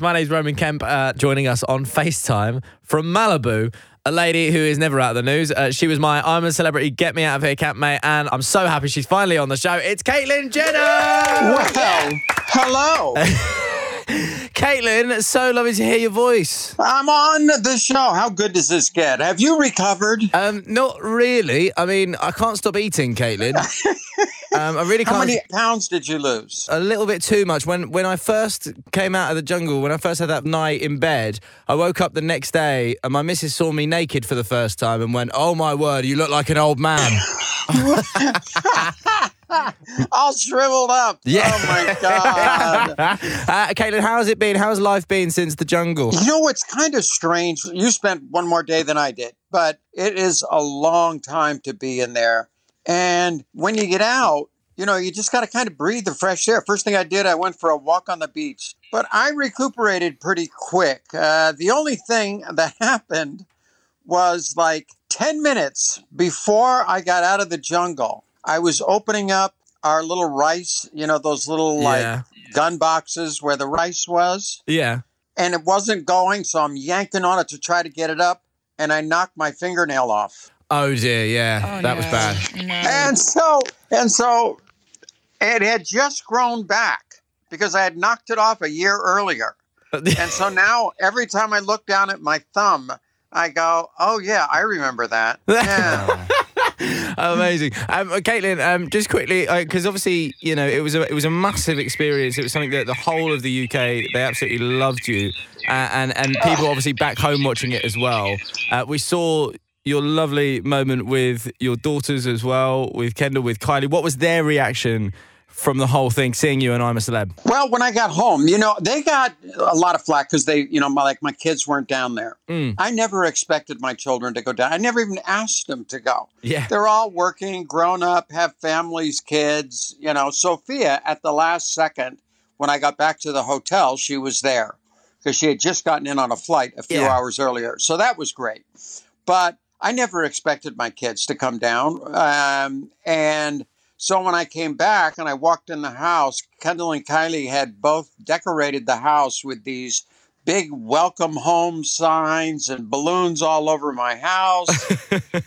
My name's Roman Kemp, uh, joining us on FaceTime from Malibu. A lady who is never out of the news. Uh, she was my I'm a Celebrity, Get Me Out of Here campmate, and I'm so happy she's finally on the show. It's Caitlyn Jenner! Well, hello. Caitlyn, so lovely to hear your voice. I'm on the show. How good does this get? Have you recovered? Um, not really. I mean, I can't stop eating, Caitlyn. Um, I really How can't. many pounds did you lose? a little bit too much. When when I first came out of the jungle, when I first had that night in bed, I woke up the next day and my missus saw me naked for the first time and went, "Oh my word, you look like an old man." All shriveled up. Yeah. Oh my God. uh, Caitlyn, how's it been? How's life been since the jungle? you know, it's kind of strange. You spent one more day than I did, but it is a long time to be in there. And when you get out, you know, you just got to kind of breathe the fresh air. First thing I did, I went for a walk on the beach, but I recuperated pretty quick. Uh, the only thing that happened was like 10 minutes before I got out of the jungle, I was opening up our little rice, you know, those little Yeah. like gun boxes where the rice was, Yeah. and it wasn't going. So I'm yanking on it to try to get it up, and I knocked my fingernail off. Oh dear, yeah, Oh, that was bad. No. And so, and so it had just grown back because I had knocked it off a year earlier. And so now every time I look down at my thumb, I go, oh, yeah, I remember that. Yeah. Amazing, um, uh, Caitlyn. Um, just quickly, because obviously, you know, it was a it was a massive experience. It was something that the whole of the UK they absolutely loved you, uh, and and people obviously back home watching it as well. Uh, we saw your lovely moment with your daughters as well, with Kendall, with Kylie. What was their reaction from the whole thing, seeing you and I'm a celeb? well, when I got home, you know, they got a lot of flack because they, you know, my, like my kids weren't down there. Mm. I never expected my children to go down. I never even asked them to go. Yeah, They're all working, grown up, have families, kids. You know, Sophia at the last second, when I got back to the hotel, she was there because she had just gotten in on a flight a few Yeah. hours earlier. So that was great. But I never expected my kids to come down. Um, and so when I came back and I walked in the house, Kendall and Kylie had both decorated the house with these big welcome home signs and balloons all over my house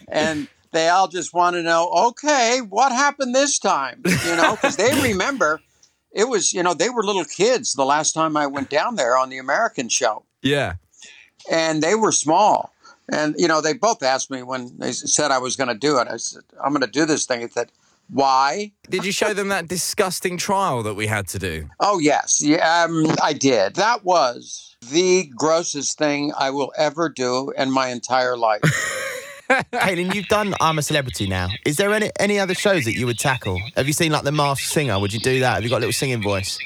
and they all just want to know, okay, what happened this time? You know, because they remember it was, you know, they were little kids the last time I went down there on the American show, yeah. and they were small. And, you know, they both asked me when they said I was going to do it. I said, I'm going to do this thing. I said, why? Did you show them that disgusting trial that we had to do? Oh, yes. Yeah, um, I did. That was the grossest thing I will ever do in my entire life. Caitlyn, you've done I'm a Celebrity now. Is there any any other shows that you would tackle? Have you seen like The Masked Singer? Would you do that? Have you got a little singing voice?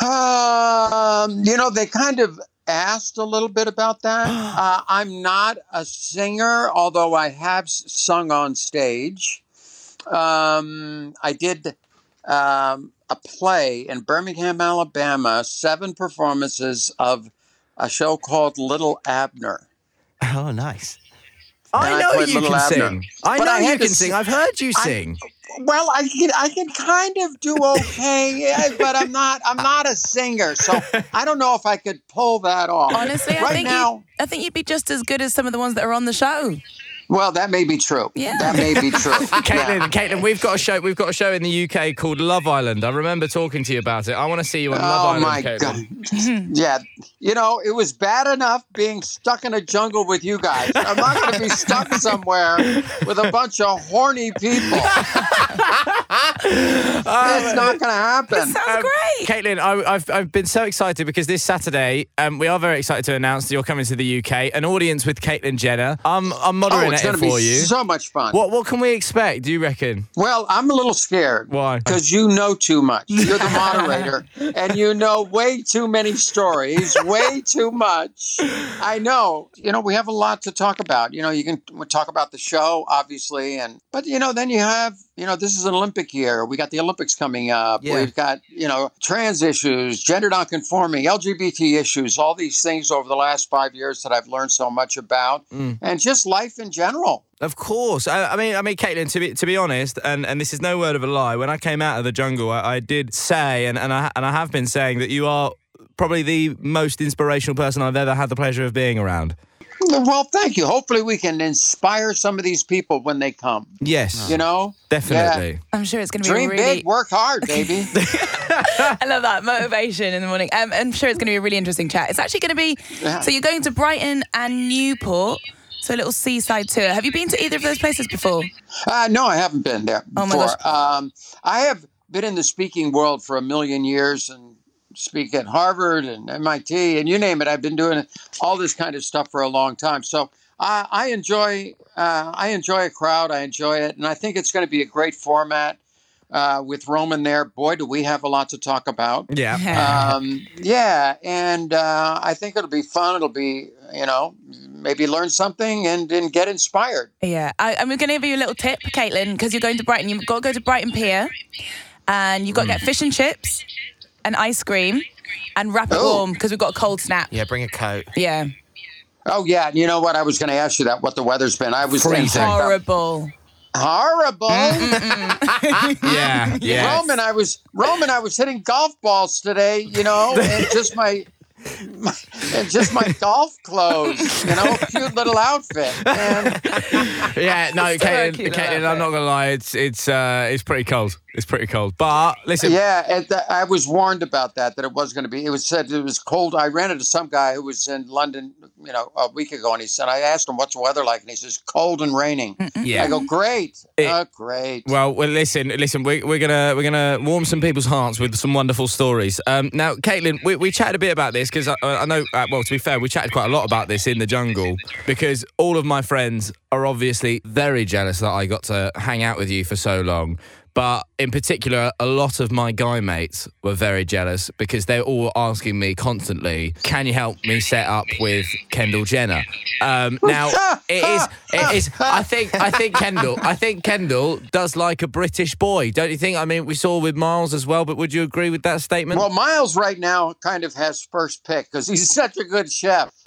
Um, you know, they kind of asked a little bit about that. Uh, I'm not a singer, although I have sung on stage. Um, I did um, a play in Birmingham, Alabama, seven performances of a show called Little Abner. Oh, nice. I I know you can Abner. sing. I but know I you can sing. S- I've heard you I- sing. Well, I can I can kind of do okay, eh, but I'm not I'm not a singer, so I don't know if I could pull that off. Honestly, I think now, I think you'd be just as good as some of the ones that are on the show. Well, that may be true. Yeah. That may be true. Caitlyn, Yeah. Caitlyn, we've got a show. We've got a show in the UK called Love Island. I remember talking to you about it. I want to see you on Love Oh Island, my Caitlyn. god. yeah. You know, it was bad enough being stuck in a jungle with you guys. I'm not going to be stuck somewhere with a bunch of horny people. it's not going to happen. Sounds great. Caitlyn, I, I've I've been so excited because this Saturday, um, we are very excited to announce that you're coming to the UK. An audience with Caitlyn Jenner. I'm I'm Oh, moderating it's it going to be for you. so much fun. what what can we expect? Do you reckon? Well, I'm a little scared. Why? Because you know too much. You're the moderator, and you know way too many stories, way too much. I know. You know, we have a lot to talk about. You know, you can talk about the show, obviously, and but you know, then you have you know, this is an Olympic year. We got the Olympics coming up. Yeah. We've got, you know, trans issues, gender nonconforming, LGBT issues, all these things over the last five years that I've learned so much about, mm. and just life in general. Of course. I, I mean, I mean, Caitlyn. To be to be honest, and, and this is no word of a lie. When I came out of the jungle, I, I did say, and, and I and I have been saying that you are probably the most inspirational person I've ever had the pleasure of being around. Well, thank you. Hopefully, we can inspire some of these people when they come. Yes, You know, definitely. I'm sure it's going to be dream really. big, work hard, baby. I love that motivation in the morning. Um, I'm sure it's going to be a really interesting chat. It's actually going to be. Yeah. So you're going to Brighton and Newport. So a little seaside tour. Have you been to either of those places before? Uh, no, I haven't been there Oh my before. Um, I have been in the speaking world for a million years and speak at Harvard and MIT and you name it. I've been doing all this kind of stuff for a long time. So I, I enjoy uh, I enjoy a crowd. I enjoy it, and I think it's going to be a great format uh, with Roman there. Boy, do we have a lot to talk about. Yeah. Um, yeah, and uh, I think it'll be fun. It'll be you know maybe learn something and, and get inspired. Yeah, I, I'm going to give you a little tip, Caitlyn, because you're going to Brighton. You've got to go to Brighton Pier, and you've got to get fish and chips, and ice cream, and wrap it Oh. warm because we've got a cold snap. Yeah, bring a coat. Yeah, Oh yeah, you know what? I was going to ask you that. What the weather's been? I was Freezing. horrible. horrible. yeah. Yeah. Roman, I was Roman. I was hitting golf balls today. You know, and just my, my and just my golf clothes. You know, cute little outfit. And Yeah. No, It's so Caitlyn. Caitlyn. I I'm not gonna lie. It's it's uh it's pretty cold. It's pretty cold. But listen. yeah, and th- I was warned about that. That it was going to be. It was said it was cold. I ran into some guy who was in London. You know, a week ago, and he said I asked him what's the weather like, and he says cold and raining. Yeah. I go great. It- oh, great. Well, well, listen, listen. We, we're gonna we're gonna warm some people's hearts with some wonderful stories. Um, now, Caitlyn, we, we chatted a bit about this because I, I know. Uh, well, to be fair, we chatted quite a lot about this in the jungle because all of my friends are obviously very jealous that I got to hang out with you for so long. But in particular, a lot of my guy mates were very jealous because they're all asking me constantly, "Can you help me set up with Kendall Jenner?" Um, now, it is, it is. I think, I think Kendall, I think Kendall does like a British boy, don't you think? I mean, we saw with Miles as well, but would you agree with that statement? Well, Miles right now kind of has first pick because he's such a good chef.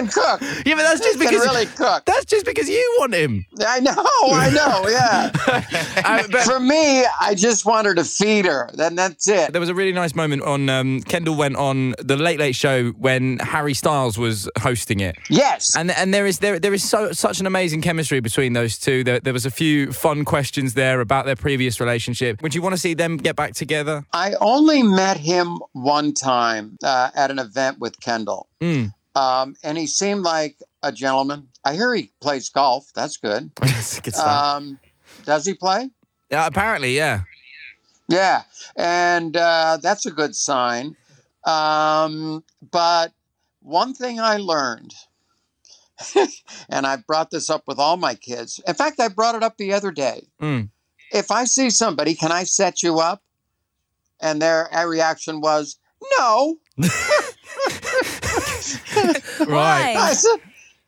can cook. yeah, but that's just He because really cook. that's just because you want him. I know, I know, yeah. Uh, but- For me, I just wanted to feed her. Then that's it. There was a really nice moment on um, Kendall went on the Late Late Show when Harry Styles was hosting it, Yes. and and there is there there is so such an amazing chemistry between those two. There, there was a few fun questions there about their previous relationship. Would you want to see them get back together? I only met him one time uh, at an event with Kendall. Mm. Um, and he seemed like a gentleman. I hear he plays golf. That's good. Good. Um, does he play? yeah, apparently, yeah. Yeah, and uh, that's a good sign. Um, but one thing I learned, and I brought this up with all my kids. In fact, I brought it up the other day. Mm. If I see somebody, can I set you up? And their reaction was, no. Why? I said,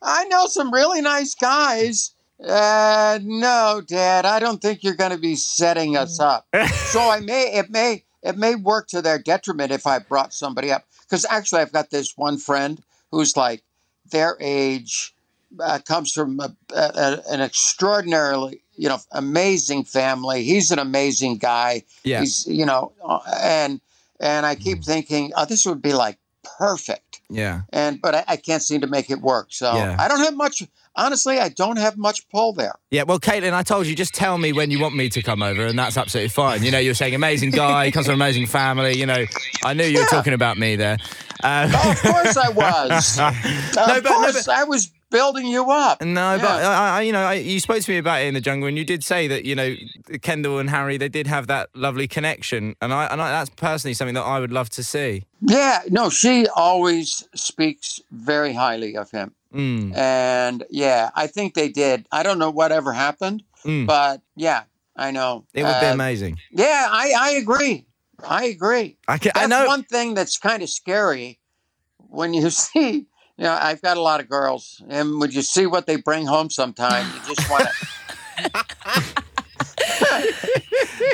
I know some really nice guys. Uh, no, Dad, I don't think you're going to be setting us up. so I may, it may, it may work to their detriment if I brought somebody up. Because actually, I've got this one friend who's like their age, uh, comes from a, a, an extraordinarily, you know, amazing family. He's an amazing guy. Yeah. He's, you know, uh, and and I keep thinking, oh, this would be like perfect Yeah. and but I, I can't seem to make it work. So Yeah. I don't have much. Honestly, I don't have much pull there. Yeah, well, Caitlyn, I told you, just tell me when you want me to come over, and that's absolutely fine. You know, you're saying amazing guy, comes from an amazing family. You know, I knew you were Yeah. talking about me there. Um, Oh, of course I was. No, of but- no, but- I was building you up. No, but I, I, you know, I, you spoke to me about it in the jungle, and you did say that you know Kendall and Harry they did have that lovely connection, and I and I, that's personally something that I would love to see. Yeah, no, she always speaks very highly of him. Mm. And yeah, I think they did. I don't know whatever happened, Mm. but yeah, I know. It would be Uh, amazing. Yeah, I, I agree. I agree. I, can, I know. one thing that's kind of scary when you see. You know, I've got a lot of girls, and when you see what they bring home, sometimes you just want to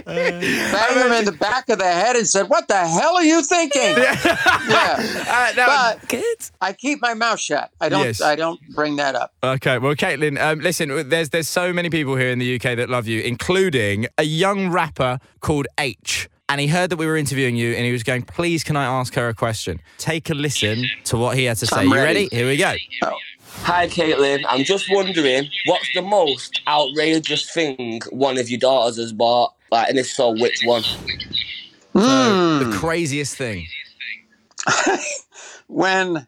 Bang him in the back of the head and said, "What the hell are you thinking?" yeah. Uh, But Good. I keep my mouth shut. I don't. Yes. I don't bring that up. Okay, well, Caitlyn, um, listen, there's there's so many people here in the UK that love you, including a young rapper called Aitch. And he heard that we were interviewing you, and he was going, "Please, can I ask her a question?" Take a listen to what he had to say. I'm You ready. ready? Here we go. Hi, Caitlyn. I'm just wondering, what's the most outrageous thing one of your daughters has bought? Like, and if so, which one? Hmm. The craziest thing. When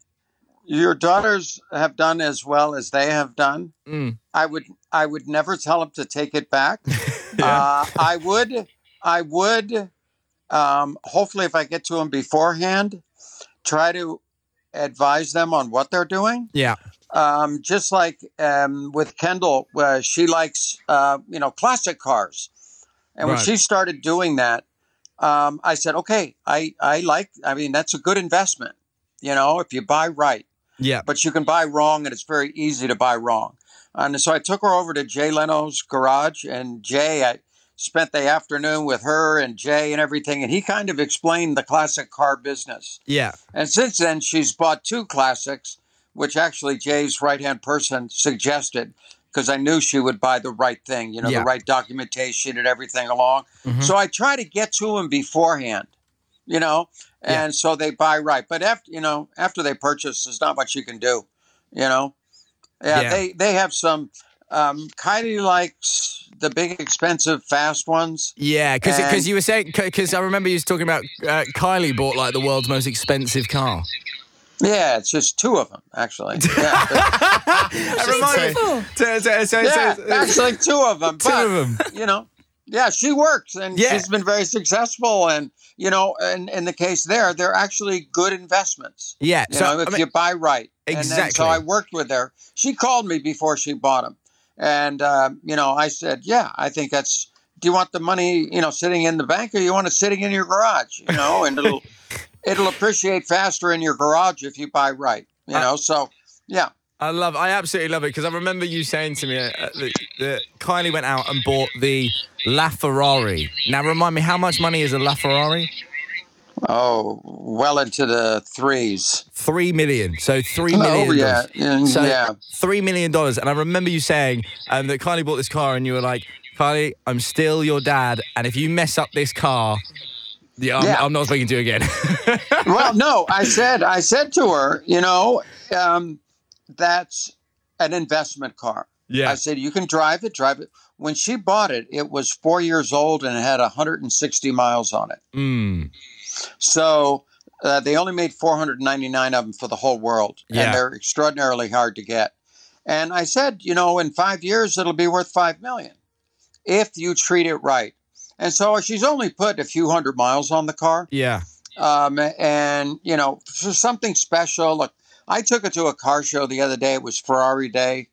your daughters have done as well as they have done, Mm. I would. I would never tell them to take it back. uh, I would. I would. Um, hopefully, if I get to them beforehand, try to advise them on what they're doing. Yeah. um, just like um, with Kendall, uh, she likes uh, you know classic cars, and when Right. she started doing that, um, I said, okay, I I like. I mean, that's a good investment, you know, if you buy right. Yeah. But you can buy wrong, and it's very easy to buy wrong. And so I took her over to Jay Leno's garage, and Jay, I spent the afternoon with her and Jay and everything, and he kind of explained the classic car business. Yeah. And since then, she's bought two classics, which actually Jay's right hand person suggested because I knew she would buy the right thing, you know, Yeah. the right documentation and everything along. Mhm. So I try to get to them beforehand, you know, Yeah. and so they buy right. But after, you know, after they purchase, there's not much you can do, you know. Yeah, Yeah. they they have some. Um, Kylie likes the big, expensive, fast ones. Yeah, because And- you were saying because I remember you was talking about uh, Kylie bought like the world's most expensive car. Yeah, it's just two of them actually. Yeah, actually two of them. two but, of them. you know, yeah, she works and Yeah. she's been very successful. And you know, in, in the case there, they're actually good investments. Yeah. You So know, if I mean- you buy right. And then, Exactly. so I worked with her. She called me before she bought them, and uh, you know, I said, yeah, I think that's. Do you want the money, you know, sitting in the bank, or you want it sitting in your garage? You know, and it'll it'll appreciate faster in your garage if you buy right. You Uh, know, so yeah. I love, I absolutely love it because I remember you saying to me uh, that, that Kylie went out and bought the LaFerrari. Now, remind me, how much money is a LaFerrari? Oh, well into the threes. Three million. So three million. Oh, yeah. yeah. So yeah. Three million dollars. And I remember you saying um, that Kylie bought this car, and you were like, "Kylie, I'm still your dad, and if you mess up this car, yeah, I'm, Yeah. I'm not speaking to you again." well, no, I said, I said to her, you know, um, that's an investment car. yeah. I said, you can drive it, drive it. When she bought it, it was four years old and it had 160 miles on it. Mm. So uh, they only made 499 of them for the whole world, Yeah. and they're extraordinarily hard to get. And I said, you know, in five years it'll be worth five million if you treat it right. And so she's only put a few hundred miles on the car. Yeah. um, and you know for something special. Look, I took it to a car show the other day. It was Ferrari Day,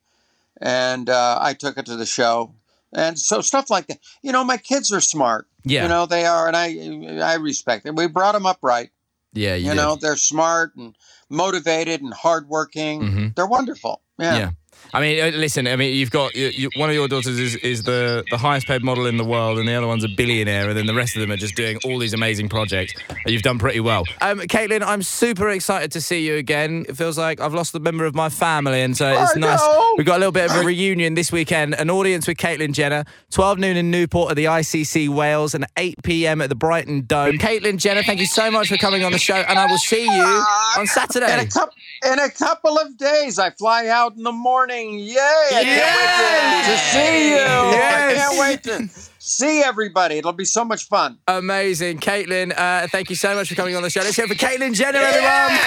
and uh, I took it to the show, and so stuff like that. You know, my kids are smart. Yeah. You know they are, and I I respect them. We brought them up right. yeah. You, You, know, they're smart and motivated and hardworking. Mhm. They're wonderful. Yeah. Yeah. I mean, uh, listen. I mean, you've got you, you, one of your daughters is, is the, the highest paid model in the world, and the other one's a billionaire, and then the rest of them are just doing all these amazing projects. You've done pretty well. Um, Caitlyn, I'm super excited to see you again. It feels like I've lost a member of my family, and so it's I nice. know. We've got a little bit of a reunion this weekend. An audience with Caitlyn Jenner, 12 noon in Newport at the ICC Wales, and 8 p.m. at the Brighton Dome. Caitlyn Jenner, thank you so much for coming on the show, and I will see you on Saturday In Saturday. a, couple, in a couple of days, I fly out in the morning. Yay! I can't wait to, to see you. Yes. I can't wait to see everybody. It'll be so much fun. Amazing. Caitlyn, uh, thank you so much for coming on the show. Let's hear for Caitlyn Jenner, everyone.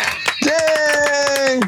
Yay!